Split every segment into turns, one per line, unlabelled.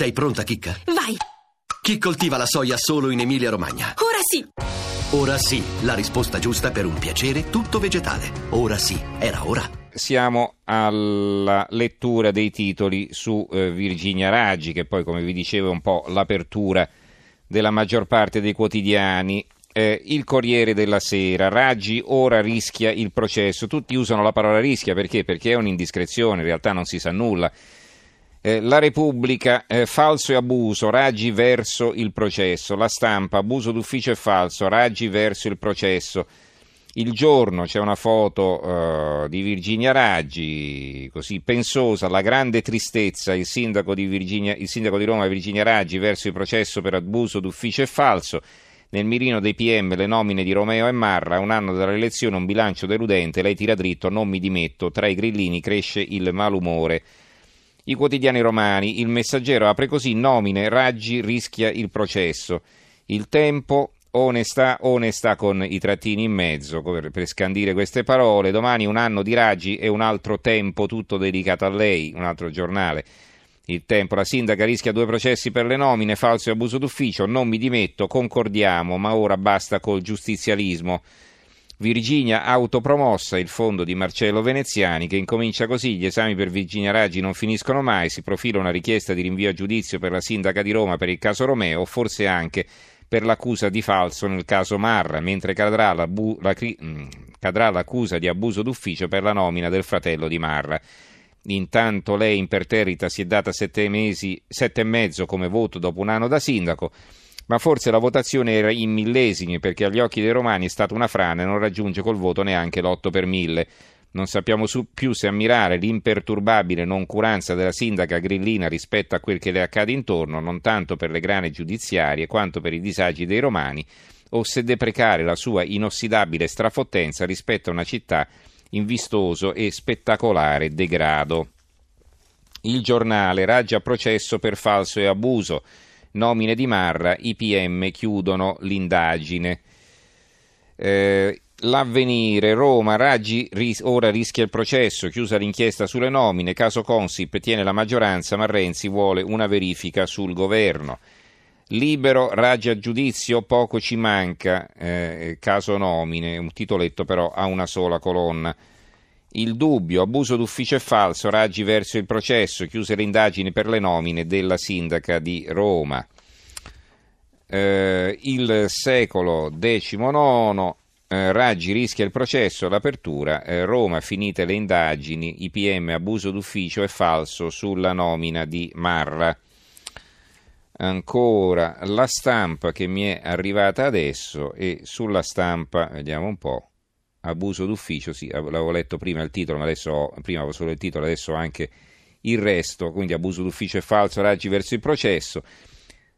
Sei pronta, Chicca?
Vai,
Chi coltiva la soia solo in Emilia-Romagna?
ora sì.
Ora sì, la risposta giusta per un piacere tutto vegetale. Ora sì, era ora.
Siamo alla lettura dei titoli su eh, Virginia Raggi, che poi, come vi dicevo, è un po' l'apertura della maggior parte dei quotidiani. Eh, il Corriere della Sera, Raggi ora rischia il processo. Tutti usano la parola rischia perché? Perché è un'indiscrezione, in realtà non si sa nulla. Eh, la Repubblica, eh, falso e abuso, Raggi verso il processo. La stampa, abuso d'ufficio e falso, Raggi verso il processo. Il giorno c'è una foto eh, di Virginia Raggi, così pensosa, la grande tristezza, il sindaco, Virginia, il sindaco di Roma Virginia Raggi verso il processo per abuso d'ufficio e falso. Nel mirino dei PM le nomine di Romeo e Marra, un anno dalla elezione un bilancio deludente, lei tira dritto, non mi dimetto, tra i grillini cresce il malumore. I quotidiani romani, il messaggero apre così, nomine, Raggi rischia il processo. Il tempo, onestà, onestà con i trattini in mezzo per, scandire queste parole. Domani un anno di Raggi e un altro tempo tutto dedicato a lei, un altro giornale. Il tempo, la sindaca rischia due processi per le nomine, falso e abuso d'ufficio, non mi dimetto, concordiamo, ma ora basta col giustizialismo. Virginia autopromossa, il fondo di Marcello Veneziani, che incomincia così, gli esami per Virginia Raggi non finiscono mai, si profila una richiesta di rinvio a giudizio per la sindaca di Roma per il caso Romeo, forse anche per l'accusa di falso nel caso Marra, mentre cadrà, la, la, cadrà l'accusa di abuso d'ufficio per la nomina del fratello di Marra. Intanto lei imperterrita si è data sette, mesi, sette e mezzo come voto dopo un anno da sindaco, ma forse la votazione era in millesimi perché agli occhi dei romani è stata una frana e non raggiunge col voto neanche l'8 per mille. Non sappiamo più se ammirare l'imperturbabile noncuranza della sindaca grillina rispetto a quel che le accade intorno, non tanto per le grane giudiziarie quanto per i disagi dei romani, o se deprecare la sua inossidabile strafottenza rispetto a una città in vistoso e spettacolare degrado. Il giornale Raggi a processo per falso e abuso. Nomine di Marra, i PM chiudono l'indagine. Eh, L'avvenire, Roma, Raggi ris- ora rischia il processo, chiusa l'inchiesta sulle nomine, caso Consip tiene la maggioranza, ma Renzi vuole una verifica sul governo. Libero, Raggi a giudizio, poco ci manca, eh, caso nomine, un titoletto però ha una sola colonna. Il dubbio, abuso d'ufficio e falso, Raggi verso il processo, chiuse le indagini per le nomine della sindaca di Roma. Eh, il secolo XIX, eh, Raggi rischia il processo, l'apertura, eh, Roma finite le indagini, IPM abuso d'ufficio e falso sulla nomina di Marra. Ancora la stampa che mi è arrivata adesso e sulla stampa, vediamo un po', abuso d'ufficio, sì, l'avevo letto prima il titolo, ma adesso ho, prima avevo solo il titolo, adesso anche il resto, quindi abuso d'ufficio e falso, Raggi verso il processo.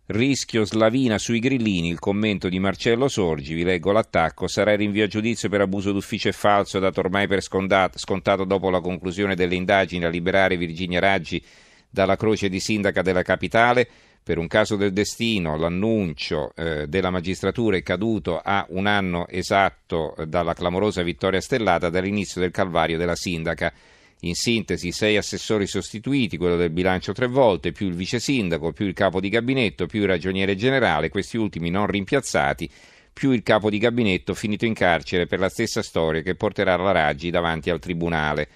Rischio slavina sui grillini, il commento di Marcello Sorgi, vi leggo l'attacco, sarà il rinvio a giudizio per abuso d'ufficio e falso dato ormai per scontato, scontato dopo la conclusione delle indagini a liberare Virginia Raggi dalla croce di sindaca della capitale. Per un caso del destino, l'annuncio eh, della magistratura è caduto a un anno esatto dalla clamorosa vittoria stellata dall'inizio del calvario della sindaca. In sintesi, sei assessori sostituiti, quello del bilancio tre volte, più il vice sindaco, più il capo di gabinetto, più il ragioniere generale, questi ultimi non rimpiazzati, più il capo di gabinetto finito in carcere per la stessa storia che porterà la Raggi davanti al tribunale.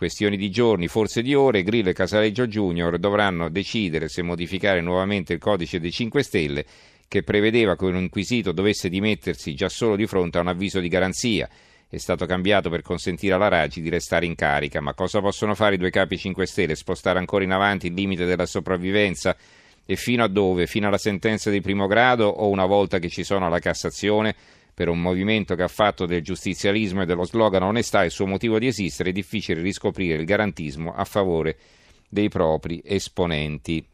Questioni di giorni, forse di ore, Grillo e Casaleggio Junior dovranno decidere se modificare nuovamente il codice dei 5 Stelle che prevedeva che un inquisito dovesse dimettersi già solo di fronte a un avviso di garanzia è stato cambiato per consentire alla Raggi di restare in carica. Ma cosa possono fare i due capi 5 Stelle? Spostare ancora in avanti il limite della sopravvivenza? E fino a dove? Fino alla sentenza di primo grado o una volta che ci sono la Cassazione? Per un movimento che ha fatto del giustizialismo e dello slogan onestà il suo motivo di esistere, è difficile riscoprire il garantismo a favore dei propri esponenti.